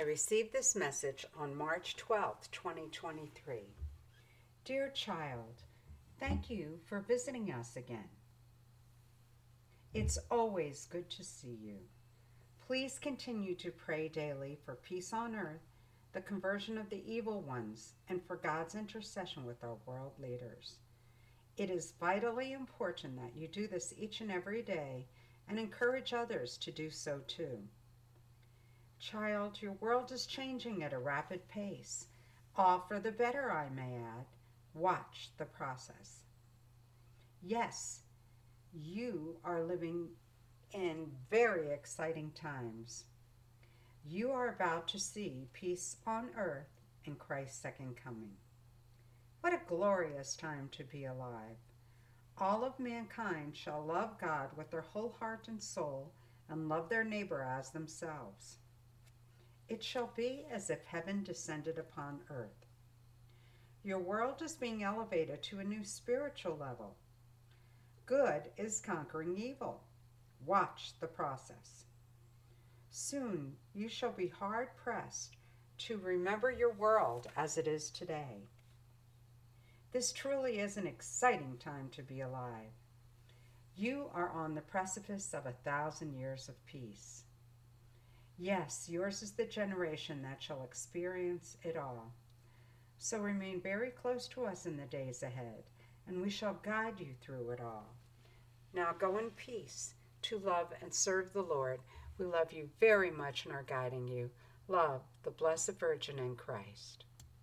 I received this message on March 12, 2023. Dear child, thank you for visiting us again. It's always good to see you. Please continue to pray daily for peace on earth, the conversion of the evil ones, and for God's intercession with our world leaders. It is vitally important that you do this each and every day and encourage others to do so too. Child, your world is changing at a rapid pace, all for the better, I may add. Watch the process. Yes, you are living in very exciting times. You are about to see peace on earth in Christ's second coming. What a glorious time to be alive. All of mankind shall love God with their whole heart and soul and love their neighbor as themselves. It shall be as if heaven descended upon earth. Your world is being elevated to a new spiritual level. Good is conquering evil. Watch the process. Soon you shall be hard pressed to remember your world as it is today. This truly is an exciting time to be alive. You are on the precipice of a thousand years of peace. Yes, yours is the generation that shall experience it all. So remain very close to us in the days ahead, and we shall guide you through it all. Now go in peace to love and serve the Lord. We love you very much and are guiding you. Love the Blessed Virgin and Christ.